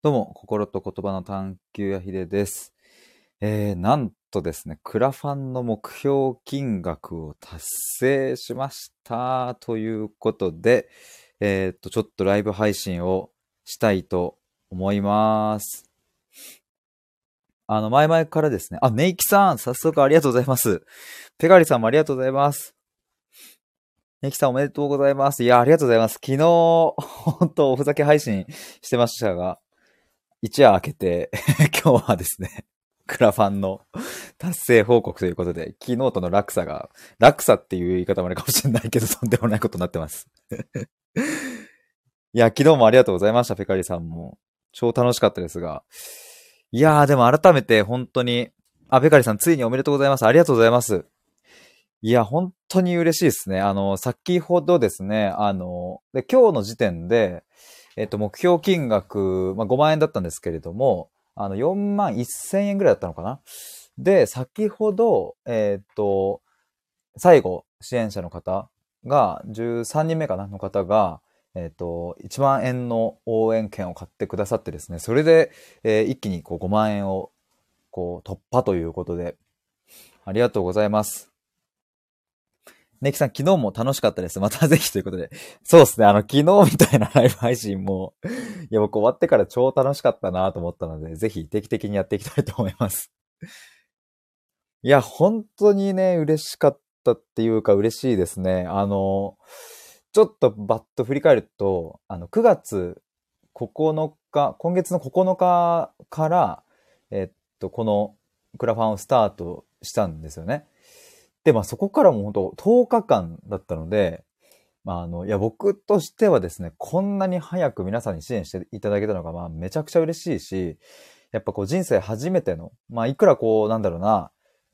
どうも、心と言葉の探求やひでです。えー、なんとですね、クラファンの目標金額を達成しました。ということで、えーっと、ちょっとライブ配信をしたいと思います。あの、前々からですね、あ、ネイキさん、早速ありがとうございます。ペガリさんもありがとうございます。ネイキさんおめでとうございます。いや、ありがとうございます。昨日、本当おふざけ配信してましたが、一夜明けて、今日はですね、クラファンの達成報告ということで、昨日との落差が、落差っていう言い方もあるかもしれないけど、とんでもないことになってます。いや、昨日もありがとうございました、ペカリさんも。超楽しかったですが。いやー、でも改めて本当に、あ、ペカリさんついにおめでとうございます。ありがとうございます。いや、本当に嬉しいですね。あの、先ほどですね、あの、で今日の時点で、えっと、目標金額、まあ、5万円だったんですけれども、あの、4万1000円ぐらいだったのかな？で、先ほど、えっと、最後、支援者の方が、13人目かな？の方が、えっと、1万円の応援券を買ってくださってですね、それで、えー一気にこう5万円を、こう、突破ということで、ありがとうございます。ネキさん、昨日も楽しかったです。またぜひということで。そうですね。あの、昨日みたいなライブ配信も、いや、僕終わってから超楽しかったなと思ったので、ぜひ定期的にやっていきたいと思います。いや、本当にね、嬉しかったっていうか嬉しいですね。あの、ちょっとバッと振り返ると、あの、9月9日、今月の9日から、えっと、このクラファンをスタートしたんですよね。で、まあそこからも本当10日間だったので、まああの、いや僕としてはですね、こんなに早く皆さんに支援していただけたのが、まあめちゃくちゃ嬉しいし、やっぱこう人生初めての、まあいくらこう、なんだろうな、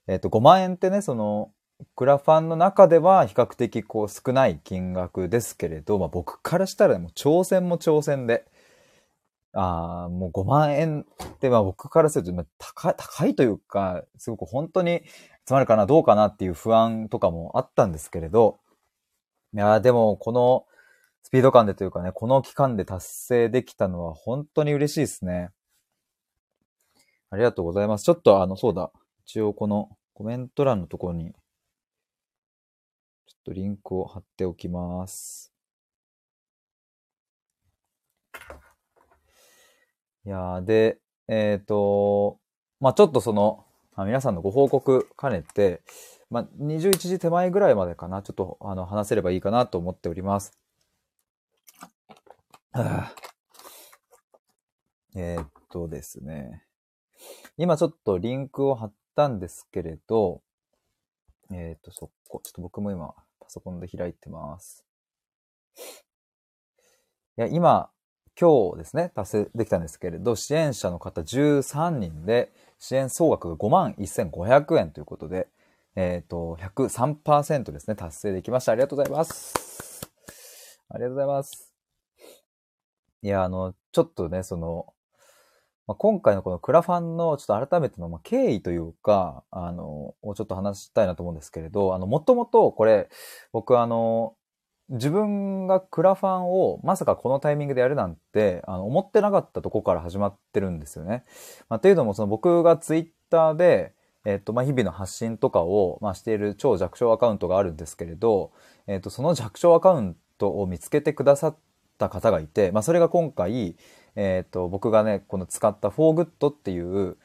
えっと5万円ってね、その、クラファンの中では比較的こう少ない金額ですけれど、まあ僕からしたらもう挑戦も挑戦で、ああ、もう5万円ってまあ僕からすると高い、高いというか、すごく本当に集まるかな、どうかなっていう不安とかもあったんですけれど、いやでもこのスピード感でというかね、この期間で達成できたのは本当に嬉しいですね。ありがとうございます。ちょっとあの、そうだ。一応このコメント欄のところに、ちょっとリンクを貼っておきます。いやで、えっ、と、まあちょっとその、まあ皆さんのご報告兼ねて、まあ21時手前ぐらいまでかな、ちょっとあの話せればいいかなと思っております。えーっとですね。今ちょっとリンクを貼ったんですけれど、えーっと、そこ、ちょっと僕も今パソコンで開いてます。いや、今、今日ですね、達成できたんですけれど、支援者の方13人で、支援総額が5万1500円ということで、えっ、と、103%ですね、達成できました。ありがとうございます。ありがとうございます。いや、あの、ちょっとね、その、まあ、今回のこのクラファンのちょっと改めてのまあ経緯というか、あの、をちょっと話したいなと思うんですけれど、あの、もともとこれ、僕あの、自分がクラファンをまさかこのタイミングでやるなんて、あの、思ってなかったとこから始まってるんですよね。まあ、というのも、その僕がツイッターで、えっと、まあ、日々の発信とかを、まあ、している超弱小アカウントがあるんですけれど、えっと、その弱小アカウントを見つけてくださった方がいて、まあ、それが今回、えっと、僕がね、この使った ForGood っていう、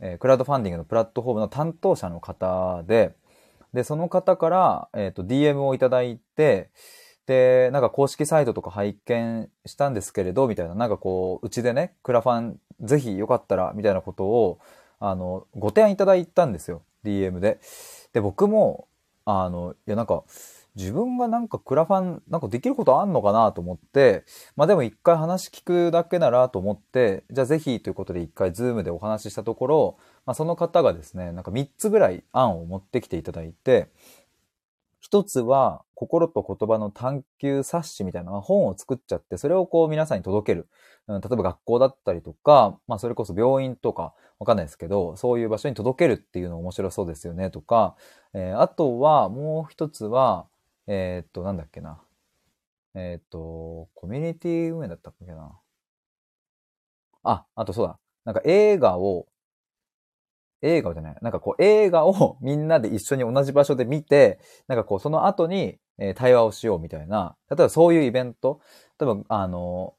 えークラウドファンディングのプラットフォームの担当者の方で、で、その方から、えっと、DM をいただいて、で、なんか公式サイトとか拝見したんですけれど、みたいな、なんかこう、うちでね、クラファン、ぜひよかったら、みたいなことを、あの、ご提案いただいたんですよ。DM で。で、僕も、あの、いや、なんか、自分がなんかクラファン、なんかできることあんのかなと思って、まあでも一回話聞くだけならと思って、じゃあぜひということで一回ズームでお話ししたところ、まあその方がですね、なんか3つぐらい案を持ってきていただいて、一つは心と言葉の探求冊子みたいな本を作っちゃって、それをこう皆さんに届ける。うん、例えば学校だったりとか、まあそれこそ病院とか、わかんないですけど、そういう場所に届けるっていうの面白そうですよねとか、えーあとはもう一つは、えーっと、なんだっけな。えーっと、コミュニティ運営だったっけな。あ、あとそうだ。なんか映画を、映画じゃない。なんかこう映画を みんなで一緒に同じ場所で見て、なんかこうその後に、えー対話をしようみたいな、例えばそういうイベント、例えばあの、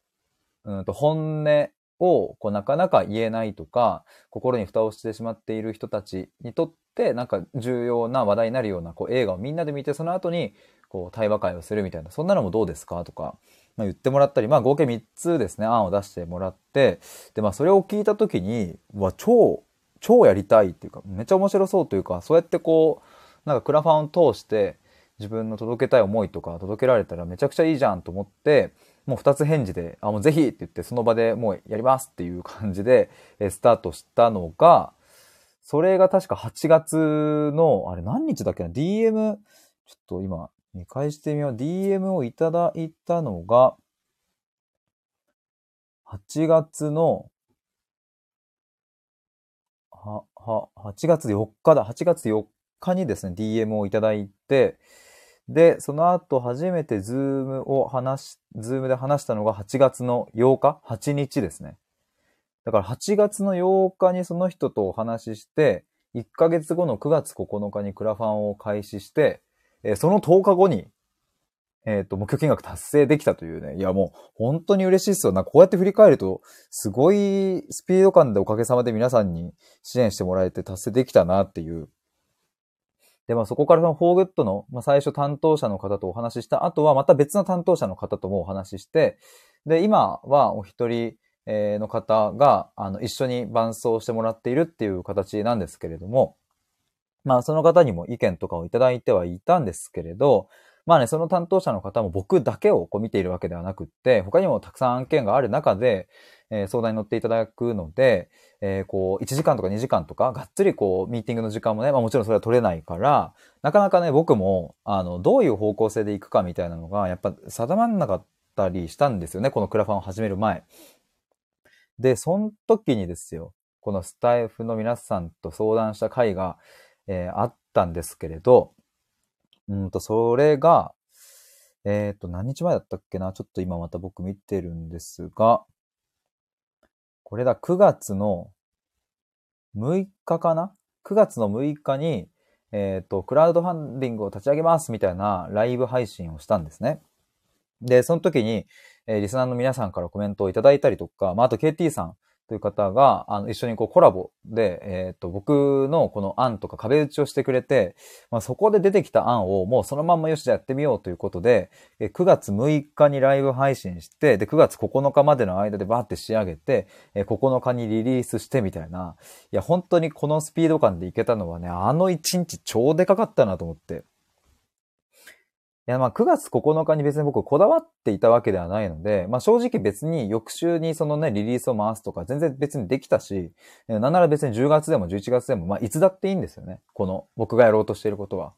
うんと本音をこうなかなか言えないとか、心に蓋をしてしまっている人たちにとって、なんか重要な話題になるようなこう映画をみんなで見て、その後にこう対話会をするみたいな、そんなのもどうですかとか、まあ、言ってもらったり、まあ合計3つですね、案を出してもらって、で、まあそれを聞いたときに、うわ、超、超やりたいっていうか、めっちゃ面白そうというか、そうやってこう、なんかクラファンを通して自分の届けたい思いとか届けられたらめちゃくちゃいいじゃんと思って、もう2つ返事で、あ、もうぜひって言ってその場でもうやりますっていう感じでえスタートしたのが、それが確か8月の、あれ何日だっけな ?DM、ちょっと今見返してみよう。DM をいただいたのが、8月の、は、は、8月4日だ。8月4日にですね、DM をいただいて、で、その後初めてズームを話し、ズームで話したのが8月の8日 ?8 日ですね。だから8月の8日にその人とお話しして、1ヶ月後の9月9日にクラファンを開始して、えーその10日後に、えっ、と、目標金額達成できたというね。いや、もう、本当に嬉しいですよ。な、こうやって振り返ると、すごいスピード感でおかげさまで皆さんに支援してもらえて達成できたなっていう。で、まあそこからそのフォーグッドの、まあ最初担当者の方とお話しした後は、また別の担当者の方ともお話しして、で、今はお一人、えーの方が、あの、一緒に伴走してもらっているっていう形なんですけれども、まあその方にも意見とかをいただいてはいたんですけれど、まあね、その担当者の方も僕だけをこう見ているわけではなくって、他にもたくさん案件がある中で、えー相談に乗っていただくので、えーこう、1時間とか2時間とか、がっつりこう、ミーティングの時間もね、まあもちろんそれは取れないから、なかなかね、僕も、あの、どういう方向性でいくかみたいなのが、やっぱ定まんなかったりしたんですよね、このクラファンを始める前。で、その時にですよ、このスタイフの皆さんと相談した回が、えーあったんですけれど、うんと、それが、えっ、と、何日前だったっけな？ちょっと今また僕見てるんですが、これだ、9月の6日かな ?9 月の6日に、えっ、と、クラウドファンディングを立ち上げますみたいなライブ配信をしたんですね。で、その時に、えーリスナーの皆さんからコメントをいただいたりとか、まあ、あと KT さんという方が、あの、一緒にこうコラボで、えっ、と、僕のこの案とか壁打ちをしてくれて、まあ、そこで出てきた案をもうそのまんまよしじゃやってみようということで、え9月6日にライブ配信して、で、9月9日までの間でバーって仕上げて、え9日にリリースしてみたいな。いや、本当にこのスピード感でいけたのはね、あの1日超でかかったなと思って。いや、まあ9月9日に別に僕こだわっていたわけではないので、まあ正直別に翌週にそのね、リリースを回すとか全然別にできたし、なんなら別に10月でも11月でも、まあいつだっていいんですよね。この僕がやろうとしていることは。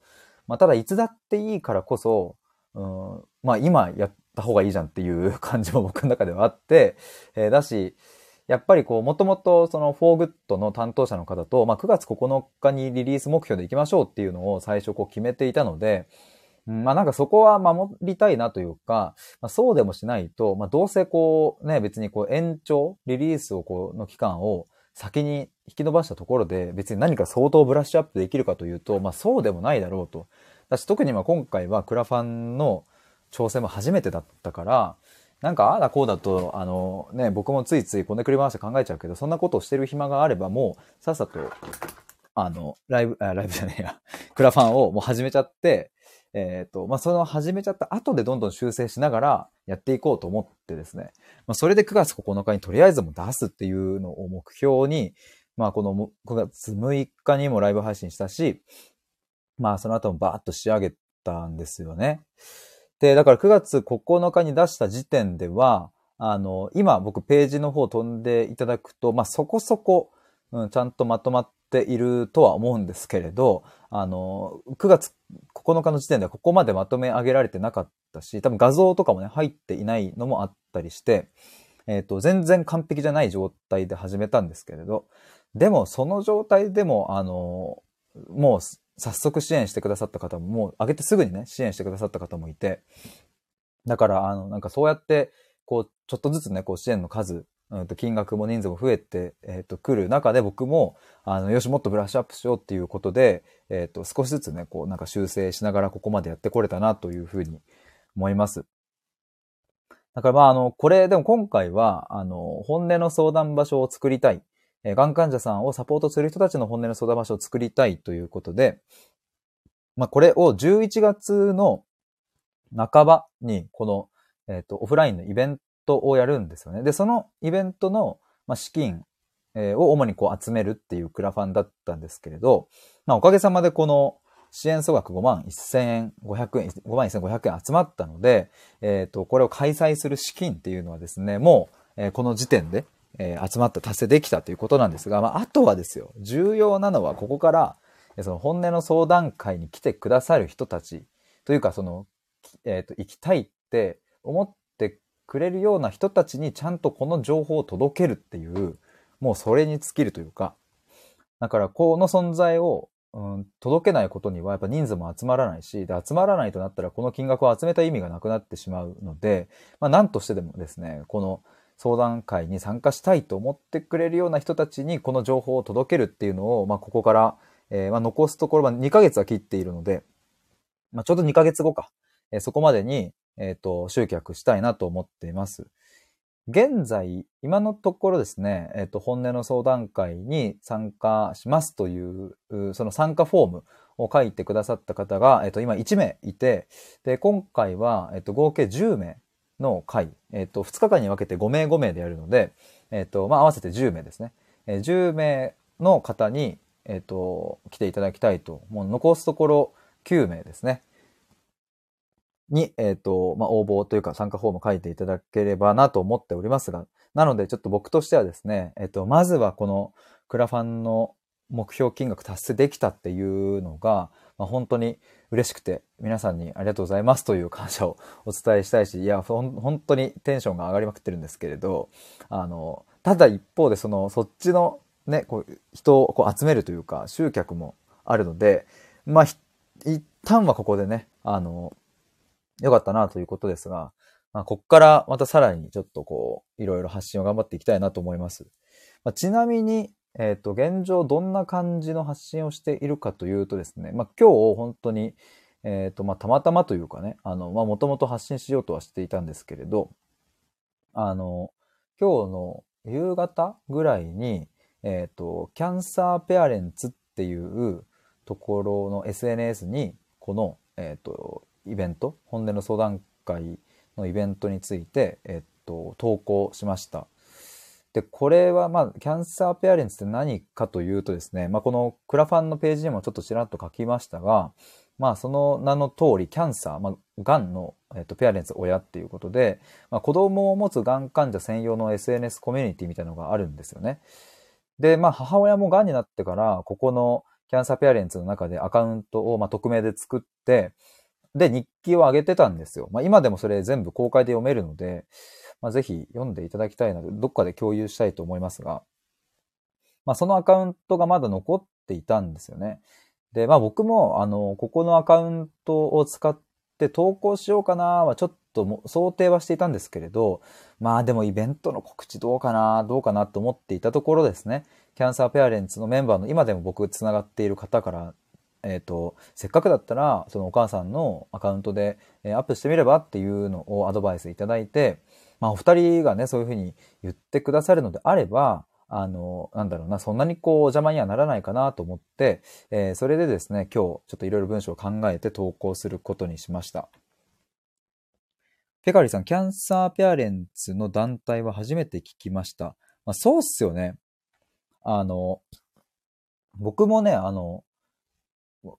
まあただいつだっていいからこそ、うん、まあ今やった方がいいじゃんっていう 感じも僕の中ではあって、えーだし、やっぱりこう、もともとそのフォーグッドの担当者の方と、まあ9月9日にリリース目標でいきましょうっていうのを最初こう決めていたので、まあなんかそこは守りたいなというか、まあ、そうでもしないと、まあどうせこうね、別にこう延長、リリースをこうの期間を先に引き伸ばしたところで別に何か相当ブラッシュアップできるかというと、まあそうでもないだろうと。だし特にまあ今回はクラファンの挑戦も初めてだったから、なんかああだこうだと、あのね、僕もついついこねくり回して考えちゃうけど、そんなことをしてる暇があればもうさっさと、あの、ライブ、あライブじゃねえや、クラファンをもう始めちゃって、えっ、と、まあ、その始めちゃった後でどんどん修正しながらやっていこうと思ってですね。まあ、それで9月9日にとりあえずも出すっていうのを目標に、まあ、この9月6日にもライブ配信したし、まあ、その後もバーッと仕上げたんですよね。で、だから9月9日に出した時点では、あの、今僕ページの方飛んでいただくと、まあ、そこそこ、うん、ちゃんとまとまっているとは思うんですけれど、あの、9月9日の時点ではここまでまとめ上げられてなかったし、多分画像とかもね、入っていないのもあったりして、えっ、と、全然完璧じゃない状態で始めたんですけれど、でもその状態でも、あの、もう早速支援してくださった方も、もう上げてすぐにね、支援してくださった方もいて、だから、あの、なんかそうやって、こう、ちょっとずつね、こう支援の数うんと金額も人数も増えて、えっ、と、来る中で僕も、あの、よし、もっとブラッシュアップしようっていうことで、えっ、と、少しずつね、こう、なんか修正しながらここまでやってこれたなというふうに思います。だからまあ、あの、これ、でも今回は、あの、本音の相談場所を作りたい。えー、がん患者さんをサポートする人たちの本音の相談場所を作りたいということで、まあ、これを11月の半ばに、この、えっ、ー、と、オフラインのイベントをやるんですよね。で、そのイベントの、まあ、資金、を主にこう集めるっていうクラファンだったんですけれど、まあ、おかげさまでこの支援総額5万1000円、500円、5万1500円集まったので、えっ、ー、と、これを開催する資金っていうのはですね、もう、えー、この時点で、えー、集まった、達成できたということなんですが、まあ、あとはですよ、重要なのはここから、その本音の相談会に来てくださる人たち、というかその、えっ、ー、と、行きたいって思ってくれるような人たちにちゃんとこの情報を届けるっていう、もうそれに尽きるというか、だからこの存在を、うん、届けないことにはやっぱ人数も集まらないし、で、集まらないとなったらこの金額を集めた意味がなくなってしまうので、まあ何としてでもですね、この相談会に参加したいと思ってくれるような人たちにこの情報を届けるっていうのを、まあここから、えー、まあ残すところは2ヶ月は切っているので、まあちょうど2ヶ月後か、えー、そこまでに、えっ、ー、と、集客したいなと思っています。現在、今のところですね、えっ、と、本音の相談会に参加しますという、その参加フォームを書いてくださった方が、えっ、と、今1名いて、で、今回は、えっ、と、合計10名の会、えっ、と、2日間に分けて5名5名でやるので、えっ、と、まあ、合わせて10名ですね。え、10名の方に、えっ、と、来ていただきたいと、もう残すところ9名ですね。に、えっ、ー、と、まあ、応募というか参加フォーム書いていただければなと思っておりますが、なのでちょっと僕としてはですね、えっ、ー、と、まずはこのクラファンの目標金額達成できたっていうのが、まあ、本当に嬉しくて、皆さんにありがとうございますという感謝をお伝えしたいし、いや、本当にテンションが上がりまくってるんですけれど、あの、ただ一方でその、そっちのね、こう、人をこう集めるというか、集客もあるので、まあ、一旦はここでね、あの、良かったなということですが、まあ、こっからまたさらにちょっとこう、いろいろ発信を頑張っていきたいなと思います。まあ、ちなみに、えっ、ー、と、現状どんな感じの発信をしているかというとですね、まあ、今日本当に、えっ、ー、と、まあ、たまたまというかね、あの、まあ、もともと発信しようとはしていたんですけれど、あの、今日の夕方ぐらいに、えっ、ー、と、キャンサーペアレンツっていうところの SNS に、この、えっ、と、イベント、本音の相談会のイベントについて、えっと、投稿しました。で、これは、まあ、キャンサーペアレンツって何かというとですね、まあ、このクラファンのページにもちょっとちらっと書きましたが、まあ、その名の通り、キャンサー、まあ、がんの、えっと、ペアレンツ親っていうことで、まあ、子供を持つがん患者専用の SNS コミュニティみたいなのがあるんですよね。で、まあ、母親もがんになってから、ここのキャンサーペアレンツの中でアカウントを、まあ、匿名で作って、で、日記を上げてたんですよ。まあ、今でもそれ全部公開で読めるので、まあ、ぜひ読んでいただきたいので、どっかで共有したいと思いますが、まあ、そのアカウントがまだ残っていたんですよね。で、まあ僕も、あの、ここのアカウントを使って投稿しようかなはちょっとも想定はしていたんですけれど、まあでもイベントの告知どうかな、どうかなと思っていたところですね、キャンサーペアレンツのメンバーの今でも僕繋がっている方からえっ、ー、と、せっかくだったら、そのお母さんのアカウントで、えアップしてみればっていうのをアドバイスいただいて、まあ、お二人がね、そういうふうに言ってくださるのであれば、あの、なんだろうな、そんなにこう邪魔にはならないかなと思って、えー、それでですね、今日ちょっといろいろ文章を考えて投稿することにしました。ペカリさん、キャンサーペアレンツの団体は初めて聞きました。まあ、そうっすよね。あの、僕もね、あの、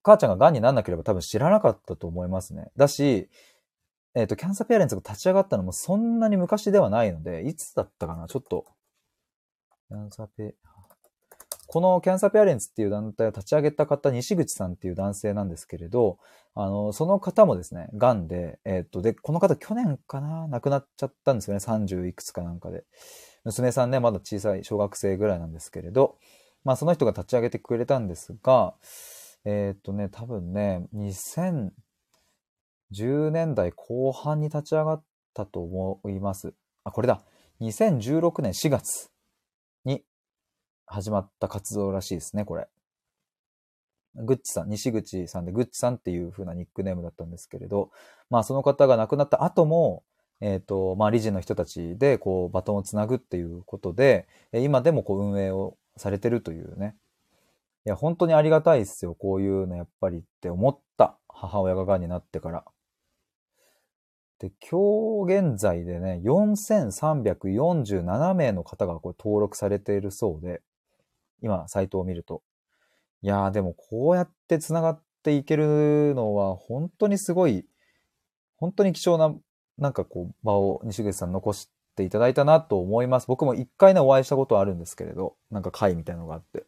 母ちゃんが癌にならなければ多分知らなかったと思いますね。だし、えっ、ー、と、キャンサーペアレンツが立ち上がったのもそんなに昔ではないので、いつだったかな？ちょっと。キャンサーペ、このキャンサーペアレンツっていう団体を立ち上げた方、西口さんっていう男性なんですけれど、あの、その方もですね、癌で、えっ、ー、と、で、この方去年かな？亡くなっちゃったんですよね。30いくつかなんかで。娘さんね、まだ小さい小学生ぐらいなんですけれど、まあその人が立ち上げてくれたんですが、えー、っとね、多分ね、2010年代後半に立ち上がったと思います。あ、これだ。2016年4月に始まった活動らしいですね、これ。グッチさん、西口さんでグッチさんっていう風なニックネームだったんですけれど、まあその方が亡くなった後も、えっ、ー、と、まあ理事の人たちでこうバトンをつなぐっていうことで、今でもこう運営をされてるというね。いや、本当にありがたいですよ。こういうのやっぱりって思った。母親が癌になってから。で、今日現在でね、4347名の方がこれ登録されているそうで、今、サイトを見ると。いやー、でもこうやって繋がっていけるのは本当にすごい、本当に貴重な、なんかこう、場を西口さん残していただいたなと思います。僕も一回ね、お会いしたことあるんですけれど、なんか会みたいなのがあって。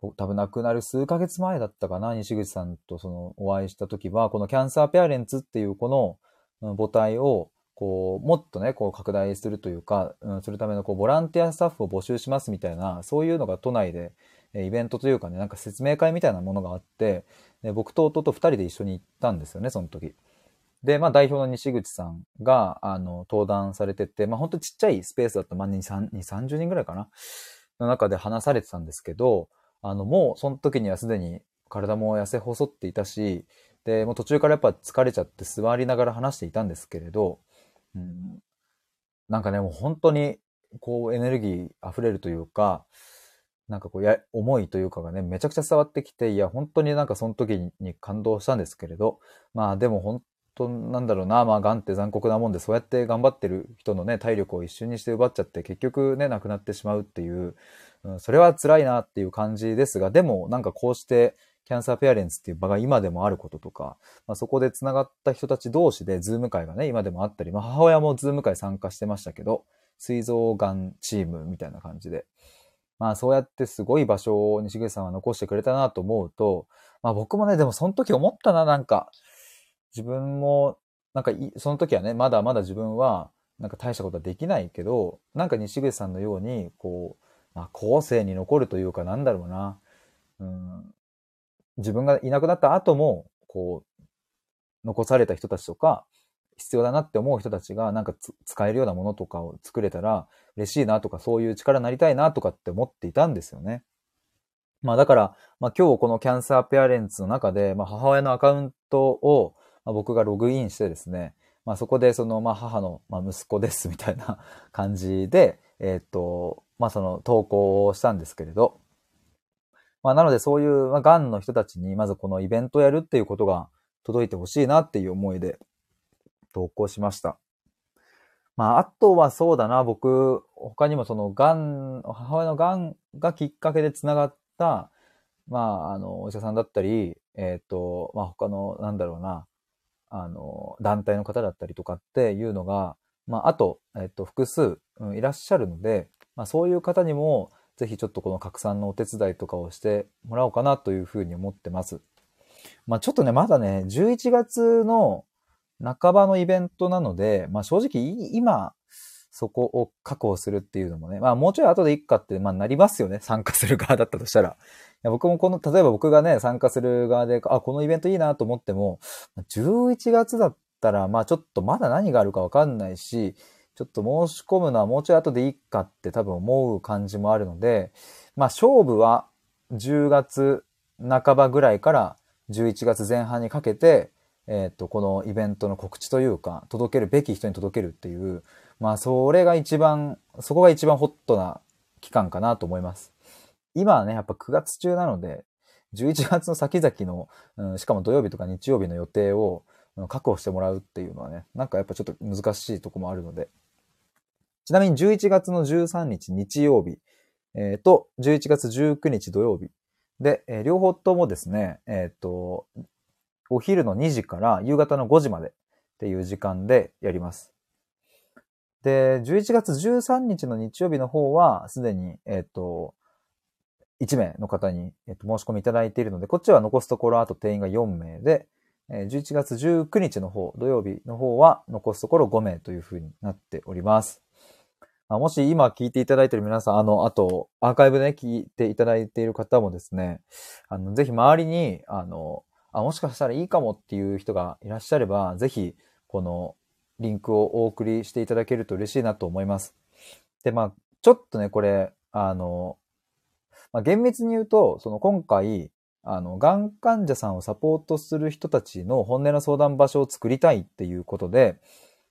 多分亡くなる数ヶ月前だったかな、西口さんとそのお会いした時は、このキャンサーペアレンツっていうこの母体を、こう、もっとね、こう拡大するというか、うん、するためのこうボランティアスタッフを募集しますみたいな、そういうのが都内で、イベントというかね、なんか説明会みたいなものがあって、で僕と弟と二人で一緒に行ったんですよね、その時。で、まあ代表の西口さんが、あの、登壇されてて、まあ本当ちっちゃいスペースだった、まあ2、30人ぐらいかなの中で話されてたんですけど、あの、もうその時にはすでに体も痩せ細っていたし、で、もう途中からやっぱ疲れちゃって座りながら話していたんですけれど、うん、なんかね、もう本当にこうエネルギー溢れるというか、なんかこうや、思いというかがね、めちゃくちゃ伝わってきて、いや、本当になんかその時に感動したんですけれど、まあでも本当なんだろうな、まあ、癌って残酷なもんで、そうやって頑張ってる人のね、体力を一瞬にして奪っちゃって、結局ね、亡くなってしまうっていう、うん、それは辛いなっていう感じですが、でもなんかこうして、キャンサーペアレンツっていう場が今でもあることとか、まあ、そこで繋がった人たち同士でズーム会がね、今でもあったり、まあ、母親もズーム会参加してましたけど、膵臓がんチームみたいな感じで。まあそうやってすごい場所を西口さんは残してくれたなと思うと、まあ僕もね、でもその時思ったな、なんか、自分も、なんかその時はね、まだまだ自分は、なんか大したことはできないけど、なんか西口さんのように、こう、まあ、後世に残るというか、なんだろうな、うん、自分がいなくなった後も、こう、残された人たちとか、必要だなって思う人たちが、なんか使えるようなものとかを作れたら、嬉しいなとか、そういう力になりたいなとかって思っていたんですよね。まあだから、まあ今日このキャンサーペアレンツの中で、まあ母親のアカウントを、まあ、僕がログインしてですね、まあそこでその、まあ母の、まあ、息子ですみたいな 感じで、えっ、と、まあその投稿をしたんですけれど、まあなのでそういう、まあ、癌の人たちにまずこのイベントをやるっていうことが届いてほしいなっていう思いで投稿しました。まああとはそうだな、僕、他にもその癌、母親の癌がきっかけで繋がった、まああの、お医者さんだったり、えっ、ー、と、まあ他の、なんだろうな、あの、団体の方だったりとかっていうのが、まあ、あと、えっと、複数、うん、いらっしゃるので、まあ、そういう方にも、ぜひちょっとこの拡散のお手伝いとかをしてもらおうかなというふうに思ってます。まあ、ちょっとね、まだね、11月の半ばのイベントなので、まあ、正直今、そこを確保するっていうのもね、まあもうちょい後でいっかって、まあなりますよね。参加する側だったとしたら。いや僕もこの、例えば僕がね、参加する側で、あ、このイベントいいなと思っても、11月だったら、まあちょっとまだ何があるかわかんないし、ちょっと申し込むのはもうちょい後でいいかって多分思う感じもあるので、まあ勝負は10月半ばぐらいから11月前半にかけて、えっ、と、このイベントの告知というか、届けるべき人に届けるっていう、まあ、それが一番、そこが一番ホットな期間かなと思います。今はね、やっぱ9月中なので、11月の先々の、うん、しかも土曜日とか日曜日の予定を確保してもらうっていうのはね、なんかやっぱちょっと難しいとこもあるので。ちなみに11月の13日日曜日、えー、と、11月19日土曜日。で、えー、両方ともですね、えっ、ー、と、お昼の2時から夕方の5時までっていう時間でやります。で、11月13日の日曜日の方は、すでに、えっ、ー、と、1名の方に、えー、と申し込みいただいているので、こっちは残すところあと定員が4名で、えー、11月19日の方、土曜日の方は残すところ5名というふうになっております。あ、もし今聞いていただいている皆さん、あの、あと、アーカイブで、ね、聞いていただいている方もですね、あの、ぜひ周りに、あの、あ、もしかしたらいいかもっていう人がいらっしゃれば、ぜひ、このリンクをお送りしていただけると嬉しいなと思います。で、まあ、ちょっとね、これ、あの、まあ、厳密に言うと、その今回、あの、がん患者さんをサポートする人たちの本音の相談場所を作りたいっていうことで、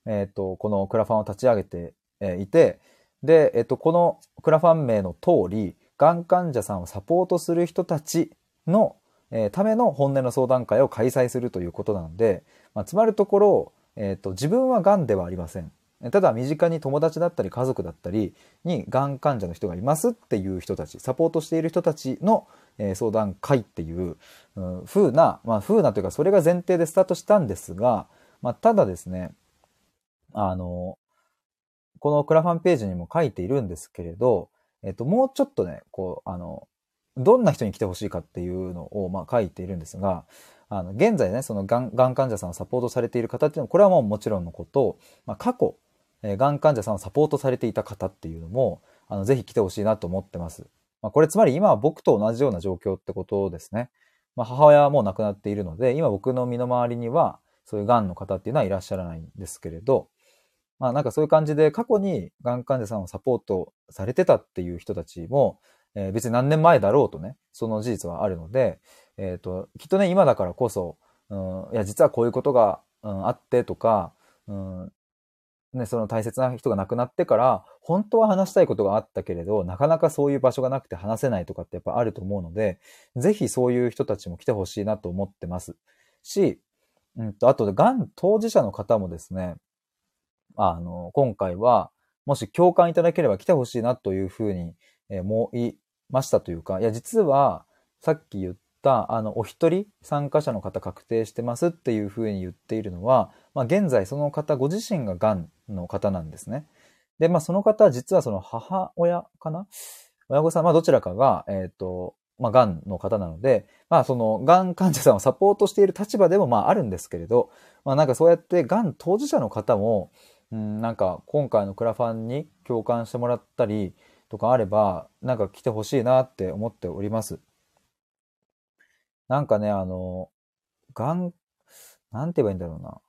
えっ、ー、と、このクラファンを立ち上げていて、で、えっ、ー、と、このクラファン名の通り、がん患者さんをサポートする人たちの、えー、ための本音の相談会を開催するということなので、まあ、つまるところ、えっ、と、自分はがんではありません。ただ身近に友達だったり家族だったりにがん患者の人がいますっていう人たちサポートしている人たちの相談会っていう風なまあ風なというかそれが前提でスタートしたんですが、まあ、ただですねあのこのクラファンページにも書いているんですけれど、えっと、もうちょっとねこうあのどんな人に来てほしいかっていうのを、まあ、書いているんですが、あの現在ね、そのがんがん患者さんをサポートされている方っていうのは、これはもうもちろんのこと、まあ、過去、えがん患者さんをサポートされていた方っていうのも、あの、ぜひ来てほしいなと思ってます。まあ、これつまり今は僕と同じような状況ってことですね。まあ、母親はもう亡くなっているので、今僕の身の回りには、そういうがんの方っていうのはいらっしゃらないんですけれど、まあなんかそういう感じで過去にがん患者さんをサポートされてたっていう人たちも、えー、別に何年前だろうとね、その事実はあるので、えっ、ー、と、きっとね、今だからこそ、うん、いや、実はこういうことが、うん、あってとか、うん、ね、その大切な人が亡くなってから、本当は話したいことがあったけれど、なかなかそういう場所がなくて話せないとかってやっぱあると思うので、ぜひそういう人たちも来てほしいなと思ってます。し、うんと、あと、がん当事者の方もですね、あの、今回は、もし共感いただければ来てほしいなというふうに思いましたというか、いや、実は、さっき言った、あの、お一人参加者の方確定してますっていうふうに言っているのは、まあ、現在その方ご自身が癌の方なんですね。で、まあ、その方実はその母親かな？親御さん、まあ、どちらかが、えっ、ー、と、まあ、癌の方なので、まあ、その、癌患者さんをサポートしている立場でも、まあ、あるんですけれど、まあ、なんかそうやって、癌当事者の方も、うん、なんか、今回のクラファンに共感してもらったりとかあれば、なんか来てほしいなって思っております。なんかね、あの、がん、なんて言えばいいんだろうな。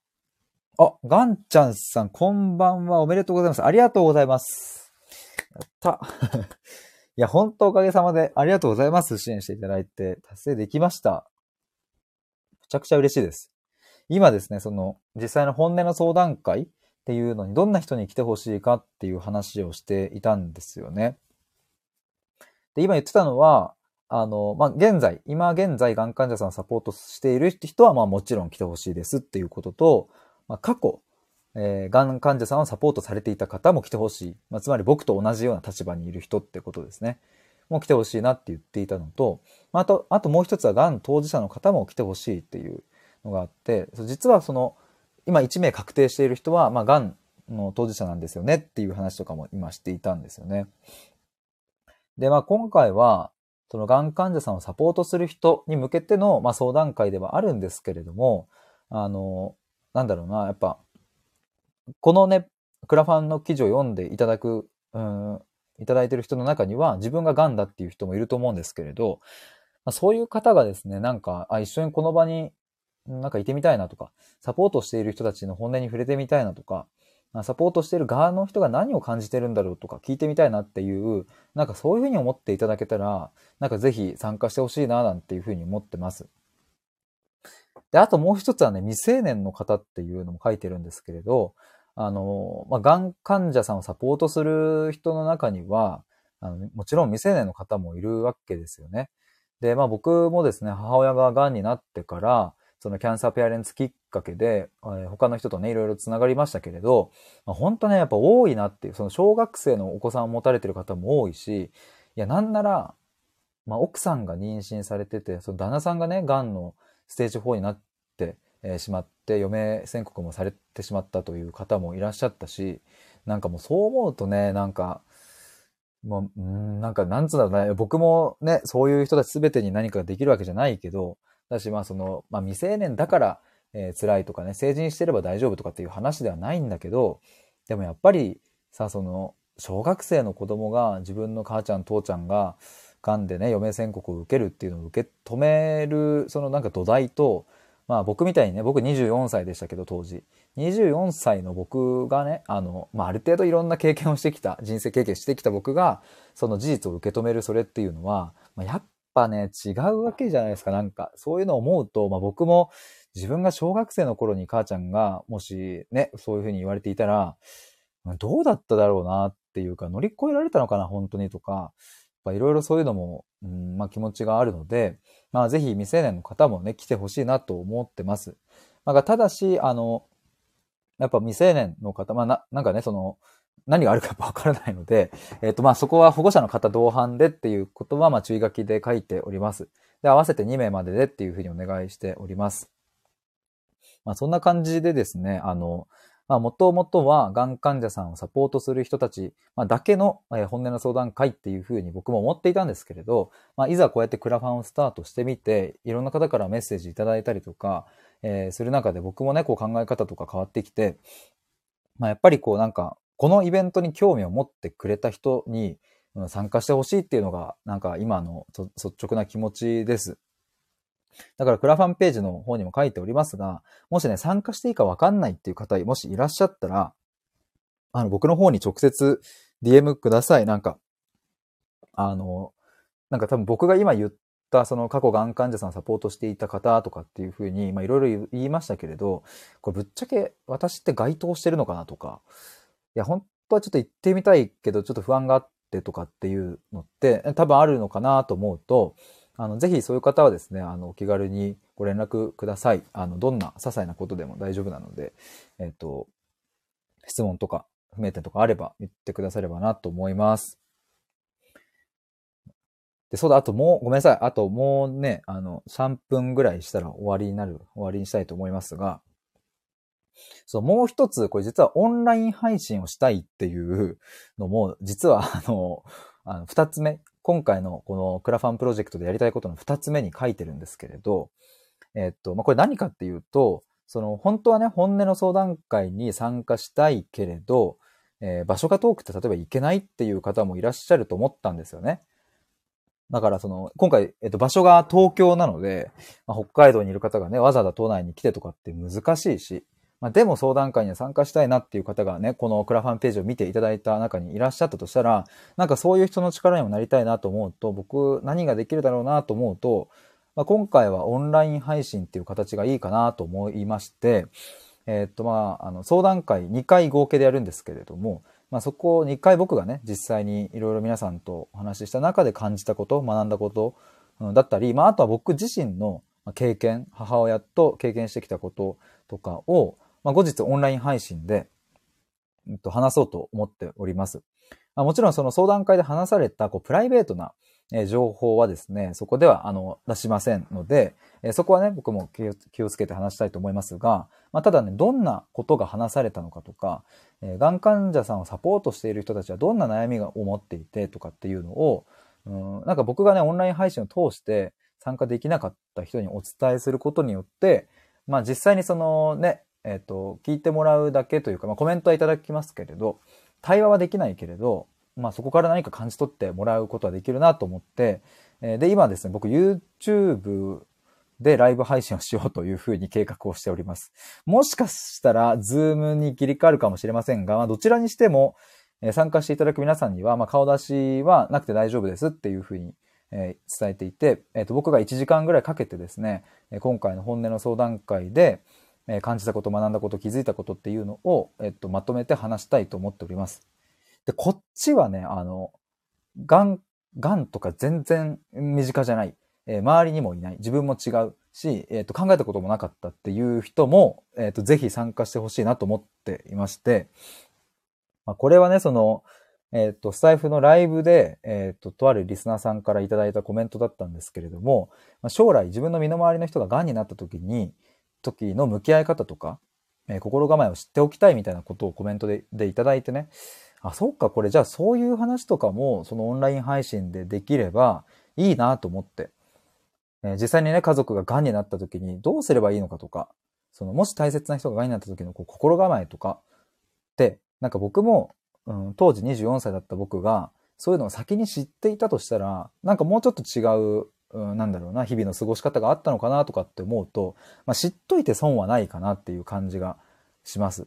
あ、ガンちゃんさん、こんばんは。おめでとうございます。ありがとうございます。やった。いや、本当おかげさまでありがとうございます。支援していただいて達成できました。めちゃくちゃ嬉しいです。今ですね、その、実際の本音の相談会っていうのにどんな人に来てほしいかっていう話をしていたんですよね。で、今言ってたのは、あの、まあ、現在、今現在、がん患者さんをサポートしている人は、まあ、もちろん来てほしいですっていうことと、まあ、過去、えー、がん患者さんをサポートされていた方も来てほしい。まあ、つまり僕と同じような立場にいる人ってことですね。もう来てほしいなって言っていたのと、まあ、あと、あともう一つはがん当事者の方も来てほしいっていうのがあって、実はその、今1名確定している人は、まあ、がんの当事者なんですよねっていう話とかも今していたんですよね。で、まあ、今回は、そのがん患者さんをサポートする人に向けての、まあ、相談会ではあるんですけれども、あの、なんだろうな、やっぱ、このね、クラファンの記事を読んでいただく、うん、いただいてる人の中には、自分ががんだっていう人もいると思うんですけれど、ま、そういう方がですね、なんか、あ、一緒にこの場になんかいてみたいなとか、サポートしている人たちの本音に触れてみたいなとか、サポートしている側の人が何を感じてるんだろうとか聞いてみたいなっていう、なんかそういうふうに思っていただけたら、なんかぜひ参加してほしいななんていうふうに思ってます。で、あともう一つはね、未成年の方っていうのも書いてるんですけれど、あの、まあ、がん患者さんをサポートする人の中には、あのもちろん未成年の方もいるわけですよね。で、まあ僕もですね、母親が癌になってから、そのキャンサーペアレンツきっかけで、えー、他の人とね、いろいろ繋がりましたけれど、まあ、本当ね、やっぱ多いなっていう、その小学生のお子さんを持たれてる方も多いし、いや、なんなら、まあ、奥さんが妊娠されてて、その旦那さんがね、癌のステージ4になって、えー、しまって、余命宣告もされてしまったという方もいらっしゃったし、なんかもうそう思うとね、なんか、もう、んなんか、なんつうんだろうね、僕もね、そういう人たち全てに何かできるわけじゃないけど、だし、まあその、まあ未成年だから、えー、辛いとかね、成人してれば大丈夫とかっていう話ではないんだけど、でもやっぱりさ、その、小学生の子供が自分の母ちゃん、父ちゃんが、癌でね、余命宣告を受けるっていうのを受け止める、そのなんか土台と、まあ僕みたいにね、僕24歳でしたけど当時。24歳の僕がね、あの、まあある程度いろんな経験をしてきた、人生経験してきた僕が、その事実を受け止めるそれっていうのは、まあ、やっぱね、違うわけじゃないですか。なんか、そういうのを思うと、まあ僕も自分が小学生の頃に母ちゃんが、もしね、そういうふうに言われていたら、どうだっただろうなっていうか、乗り越えられたのかな、本当にとか、いろいろそういうのも、うん、まあ気持ちがあるので、まあぜひ未成年の方もね、来てほしいなと思ってます。まあ、ただし、あの、やっぱ未成年の方、まあな、なんかね、その、何があるかわからないので、えっ、ー、と、まあそこは保護者の方同伴でっていうことは、まあ注意書きで書いております。で、合わせて2名まででっていうふうにお願いしております。まあそんな感じでですね、あの、まあ、もともとは、がん患者さんをサポートする人たち、まあ、だけの、え、本音の相談会っていうふうに僕も思っていたんですけれど、まあ、いざこうやってクラファンをスタートしてみて、いろんな方からメッセージいただいたりとか、えー、する中で僕もね、こう考え方とか変わってきて、まあ、やっぱりこうなんか、このイベントに興味を持ってくれた人に参加してほしいっていうのが、なんか今の率直な気持ちです。だからクラファンページの方にも書いておりますが、もしね、参加していいかわかんないっていう方、もしいらっしゃったら、あの、僕の方に直接 DM ください。なんか、あの、なんか多分僕が今言ったその過去がん患者さんサポートしていた方とかっていうふうに、まあいろいろ言いましたけれど、これぶっちゃけ私って該当してるのかなとか、や、本当はちょっと行ってみたいけど、ちょっと不安があってとかっていうのって多分あるのかなと思うと、あの、ぜひそういう方はですね、あの、お気軽にご連絡ください。あの、どんな些細なことでも大丈夫なので、えっ、と、質問とか、不明点とかあれば言ってくださればなと思います。で、そうだ、あともう、ごめんなさい。あともうね、あの、3分ぐらいしたら終わりになる、終わりにしたいと思いますが、そう、もう一つ、これ実はオンライン配信をしたいっていうのも、実はあの、あの、二つ目、今回のこのクラファンプロジェクトでやりたいことの二つ目に書いてるんですけれど、えっと、まあ、これ何かっていうと、その、本当はね、本音の相談会に参加したいけれど、えー、場所が遠くて例えば行けないっていう方もいらっしゃると思ったんですよね。だからその、今回、えっと、場所が東京なので、まあ、北海道にいる方がね、わざわざ都内に来てとかって難しいし、まあ、でも相談会に参加したいなっていう方がね、このクラファンページを見ていただいた中にいらっしゃったとしたら、なんかそういう人の力にもなりたいなと思うと、僕何ができるだろうなと思うと、まあ、今回はオンライン配信っていう形がいいかなと思いまして、えー、っとまあ、あの相談会2回合計でやるんですけれども、まあ、そこを2回僕がね、実際にいろいろ皆さんとお話しした中で感じたこと、学んだこと、うん、だったり、まあ、あとは僕自身の経験、母親と経験してきたこととかを、まあ、後日オンライン配信で、えっと、話そうと思っております。まあ、もちろんその相談会で話されたこうプライベートな情報はですね、そこではあの出しませんので、そこはね、僕も気をつけて話したいと思いますが、まあ、ただね、どんなことが話されたのかとか、がん患者さんをサポートしている人たちはどんな悩みを持っていてとかっていうのを、うん、なんか僕がね、オンライン配信を通して参加できなかった人にお伝えすることによって、まあ実際にそのね、えっ、ー、と、聞いてもらうだけというか、まあ、コメントはいただきますけれど、対話はできないけれど、まあ、そこから何か感じ取ってもらうことはできるなと思って、え、で、今ですね、僕 YouTube でライブ配信をしようというふうに計画をしております。もしかしたら、ズームに切り替わるかもしれませんが、まあ、どちらにしても、え、参加していただく皆さんには、まあ、顔出しはなくて大丈夫ですっていうふうに、え、伝えていて、えっ、と、僕が1時間ぐらいかけてですね、今回の本音の相談会で、え感じたこと、学んだこと、気づいたことっていうのを、えっと、まとめて話したいと思っております。で、こっちはね、あの、がん、がんとか全然身近じゃない。えー、周りにもいない。自分も違うし、えっ、ー、と、考えたこともなかったっていう人も、えっ、ー、と、ぜひ参加してほしいなと思っていまして、まあ、これはね、その、えっ、と、スタイフのライブで、えっ、と、とあるリスナーさんからいただいたコメントだったんですけれども、まあ、将来自分の身の回りの人が癌になった時に、時の向き合い方とか、えー、心構えを知っておきたいみたいなことをコメントででいただいてね、あ、そっか、これじゃあそういう話とかもそのオンライン配信でできればいいなと思って、えー、実際にね、家族が癌になった時にどうすればいいのかとか、そのもし大切な人が癌になった時のこう心構えとかって、なんか僕も、うん、当時24歳だった僕が、そういうのを先に知っていたとしたら、なんかもうちょっと違う、うん、なんだろうな、日々の過ごし方があったのかなとかって思うと、まあ、知っといて損はないかなっていう感じがします。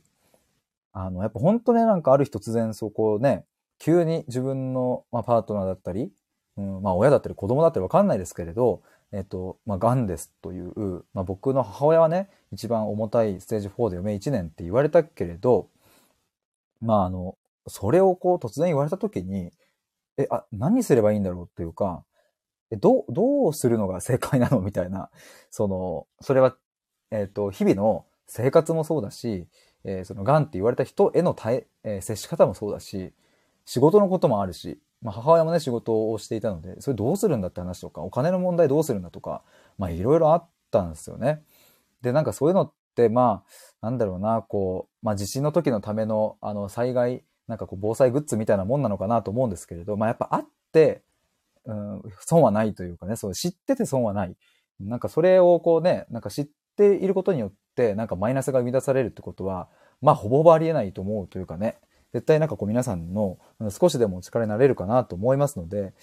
あの、やっぱ本当ね、なんかある日突然そこをね、急に自分の、まあ、パートナーだったり、うん、まあ親だったり子供だったりわかんないですけれど、えっと、まあ、癌ですという、まあ、僕の母親はね、一番重たいステージ4で余命1年って言われたけれど、まあ、あの、それをこう突然言われた時に、え、あ、何すればいいんだろうっていうか、どう、どうするのが正解なの？みたいな、その、それは、えっ、と、日々の生活もそうだし、えー、その、癌って言われた人への対、えー、接し方もそうだし、仕事のこともあるし、まあ、母親もね、仕事をしていたので、それどうするんだって話とか、お金の問題どうするんだとか、まあ、いろいろあったんですよね。で、なんかそういうのって、まあ、なんだろうな、こう、まあ、地震の時のための、あの、災害、なんかこう、防災グッズみたいなもんなのかなと思うんですけれど、まあ、やっぱあって、うん、損はないというかね、そう、知ってて損はない。なんかそれをこうね、なんか知っていることによって、なんかマイナスが生み出されるってことは、まあ、ほぼほぼありえないと思うというかね、絶対なんかこう皆さんの少しでもお力になれるかなと思いますので、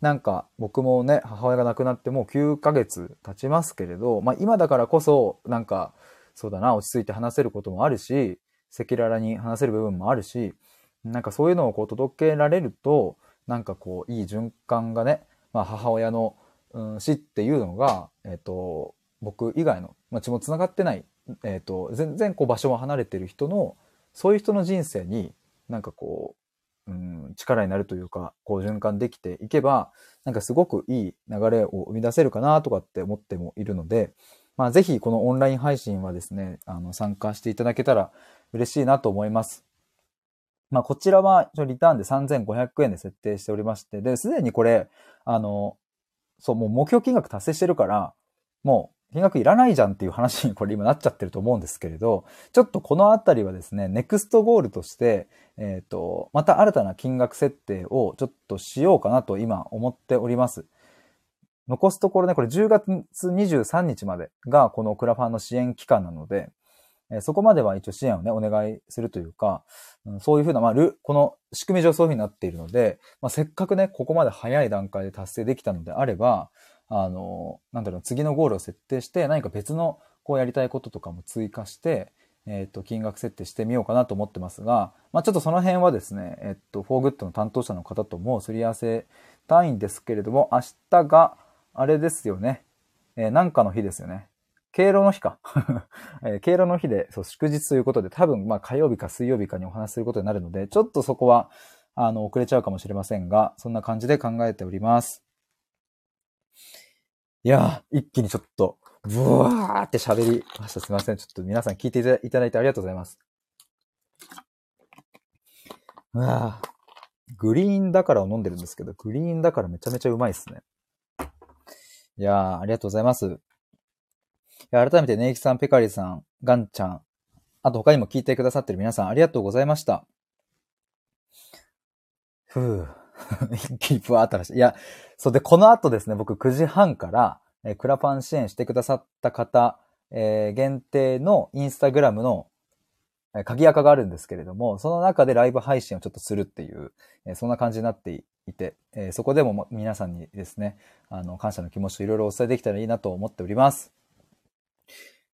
なんか僕もね、母親が亡くなってもう9ヶ月経ちますけれど、まあ今だからこそ、なんか、そうだな、落ち着いて話せることもあるし、赤裸々に話せる部分もあるし、なんかそういうのをこう届けられると、なんかこう、いい循環がね、まあ母親の、うん、死っていうのが、えっ、と、僕以外の、まあ、血も繋がってない、えっ、と、全然こう場所も離れてる人の、そういう人の人生になんかこう、うん、力になるというか、こう循環できていけば、なんかすごくいい流れを生み出せるかなとかって思ってもいるので、まあぜひこのオンライン配信はですね、あの参加していただけたら嬉しいなと思います。まあこちらはリターンで3500円で設定しておりまして、で、すでにこれ、あの、そう、もう目標金額達成してるから、もう金額いらないじゃんっていう話にこれ今なっちゃってると思うんですけれど、ちょっとこのあたりはですね、ネクストゴールとして、えっ、ー、と、また新たな金額設定をちょっとしようかなと今思っております。残すところね、これ10月23日までがこのクラファンの支援期間なので、えそこまでは一応支援をね、お願いするというか、うん、そういうふうな、まあ、この仕組み上そういうふうになっているので、まあ、せっかくね、ここまで早い段階で達成できたのであれば、あの、なんだろう、次のゴールを設定して、何か別のこうやりたいこととかも追加して、えっ、と、金額設定してみようかなと思ってますが、まあ、ちょっとその辺はですね、えっ、と、フォーグッドの担当者の方ともすり合わせたいんですけれども、明日が、あれですよね。えー、なんかの日ですよね。敬老の日か。えー、敬老の日で、そう、祝日ということで、多分、まあ、火曜日か水曜日かにお話することになるので、ちょっとそこは、あの、遅れちゃうかもしれませんが、そんな感じで考えております。いやー、一気にちょっと、ブワーって喋りました。すいません。ちょっと皆さん聞いていただいてありがとうございます。うわーグリーンだからを飲んでるんですけど、グリーンだからめちゃめちゃうまいっすね。いやー、ありがとうございます。改めてネイキさん、ペカリさん、ガンちゃん、あと他にも聞いてくださってる皆さんありがとうございました。ふぅ。一気にブワーっと話して。いや、そうで、この後ですね、僕9時半から、えー、クラファン支援してくださった方、えー、限定のインスタグラムの、えー、鍵垢があるんですけれども、その中でライブ配信をちょっとするっていう、えー、そんな感じになっていて、えー、そこでも皆さんにですね、あの、感謝の気持ちをいろいろお伝えできたらいいなと思っております。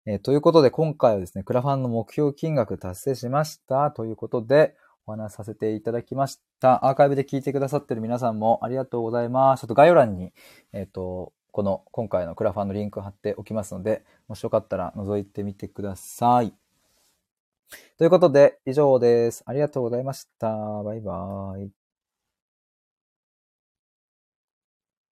えー、ということで、今回はですね、クラファンの目標金額達成しましたということで、お話しさせていただきました。アーカイブで聞いてくださってる皆さんもありがとうございます。ちょっと概要欄に、えっ、ー、と、この今回のクラファンのリンク貼っておきますので、もしよかったら覗いてみてください。ということで、以上です。ありがとうございました。バイバーイ。